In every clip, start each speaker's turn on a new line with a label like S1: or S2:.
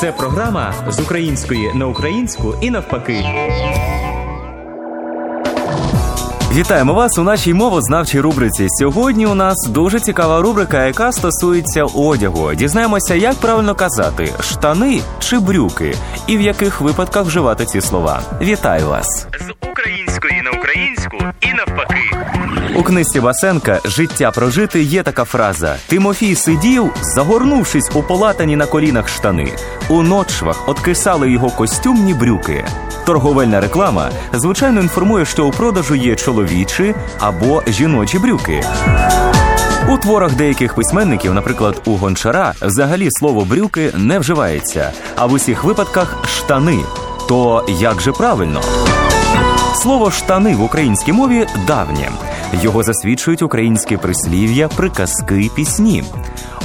S1: Це програма з української на українську і навпаки. Вітаємо вас у нашій мовознавчій рубриці. Сьогодні у нас дуже цікава рубрика, яка стосується одягу. Дізнаємося, як правильно казати: штани чи брюки, і в яких випадках вживати ці слова. Вітаю вас
S2: з української на українську і навпаки.
S1: У книзі Васенка Життя прожити є така фраза: Тимофій сидів, загорнувшись у полатані на колінах штани. У ночвах откисали його костюмні брюки. Торговельна реклама звичайно інформує, що у продажу є чоловічі або жіночі брюки. У творах деяких письменників, наприклад, у гончара, взагалі слово брюки не вживається, а в усіх випадках штани. То як же правильно? Слово штани в українській мові давнє. Його засвідчують українські прислів'я, приказки, пісні.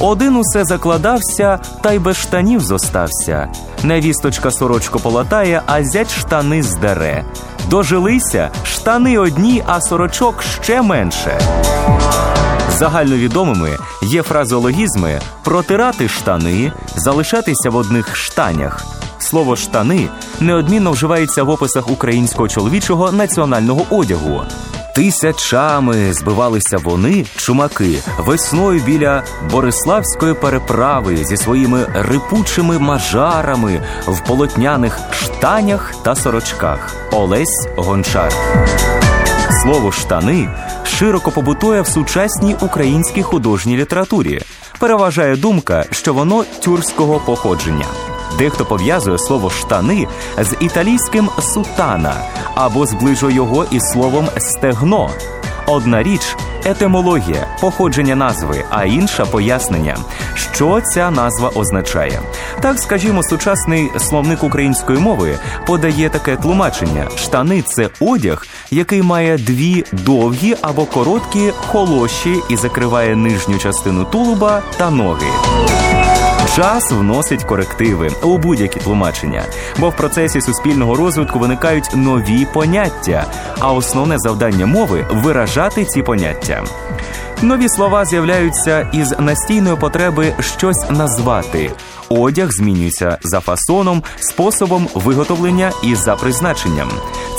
S1: Один усе закладався, та й без штанів зостався. Невісточка сорочку полатає, а зять штани здере. Дожилися штани одні, а сорочок ще менше. Загальновідомими є фразеологізми протирати штани, залишатися в одних штанях. Слово штани неодмінно вживається в описах українського чоловічого національного одягу. Тисячами збивалися вони, чумаки, весною біля Бориславської переправи зі своїми рипучими мажарами в полотняних штанях та сорочках. Олесь Гончар. Слово штани широко побутує в сучасній українській художній літературі. Переважає думка, що воно тюркського походження. Дехто пов'язує слово штани з італійським сутана або зближує його із словом стегно. Одна річ етимологія, походження назви, а інша пояснення, що ця назва означає. Так, скажімо, сучасний словник української мови подає таке тлумачення: штани це одяг, який має дві довгі або короткі холоші і закриває нижню частину тулуба та ноги. Час вносить корективи у будь-які тлумачення, бо в процесі суспільного розвитку виникають нові поняття, а основне завдання мови виражати ці поняття. Нові слова з'являються із настійної потреби щось назвати. Одяг змінюється за фасоном, способом виготовлення і за призначенням.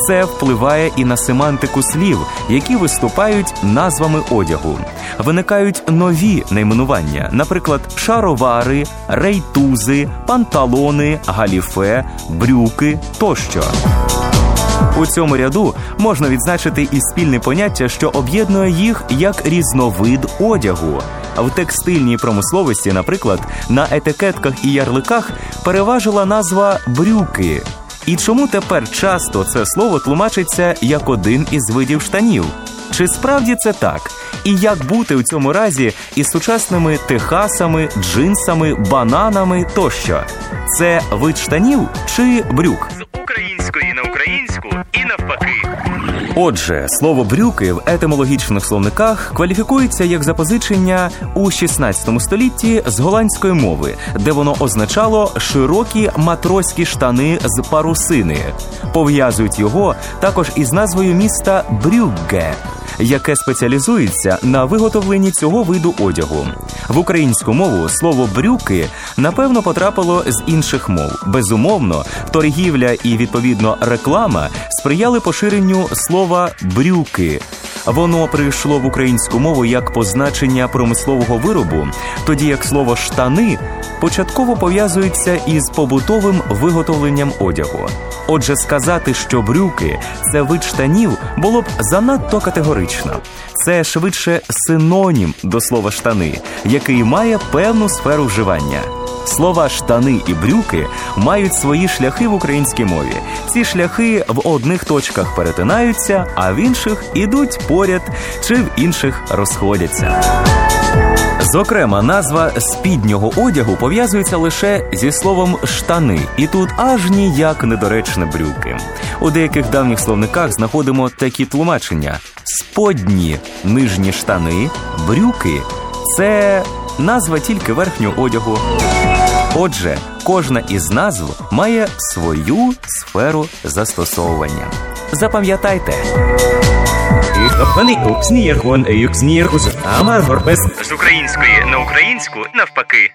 S1: Це впливає і на семантику слів, які виступають назвами одягу. Виникають нові найменування, наприклад, шаровари, рейтузи, панталони, галіфе, брюки тощо. У цьому ряду можна відзначити і спільне поняття, що об'єднує їх як різновид одягу. В текстильній промисловості, наприклад, на етикетках і ярликах переважила назва брюки. І чому тепер часто це слово тлумачиться як один із видів штанів? Чи справді це так? І як бути у цьому разі із сучасними техасами, джинсами, бананами тощо? Це вид штанів чи брюк?
S2: З української на українську і навпаки.
S1: Отже, слово брюки в етимологічних словниках кваліфікується як запозичення у 16 столітті з голландської мови, де воно означало широкі матроські штани з парусини. Пов'язують його також із назвою міста Брюгге. Яке спеціалізується на виготовленні цього виду одягу в українську мову слово брюки напевно потрапило з інших мов. Безумовно, торгівля і відповідно реклама сприяли поширенню слова брюки. Воно прийшло в українську мову як позначення промислового виробу, тоді як слово штани початково пов'язується із побутовим виготовленням одягу. Отже, сказати, що брюки це вид штанів, було б занадто категорично. Це швидше синонім до слова штани, який має певну сферу вживання. Слова штани і брюки мають свої шляхи в українській мові. Ці шляхи в одних точках перетинаються, а в інших ідуть поряд чи в інших розходяться. Зокрема, назва спіднього одягу пов'язується лише зі словом штани, і тут аж ніяк недоречне брюки. У деяких давніх словниках знаходимо такі тлумачення: сподні нижні штани, брюки це назва тільки верхнього одягу. Отже, кожна із назв має свою сферу застосовування. Запам'ятайте.
S2: З української на українську навпаки.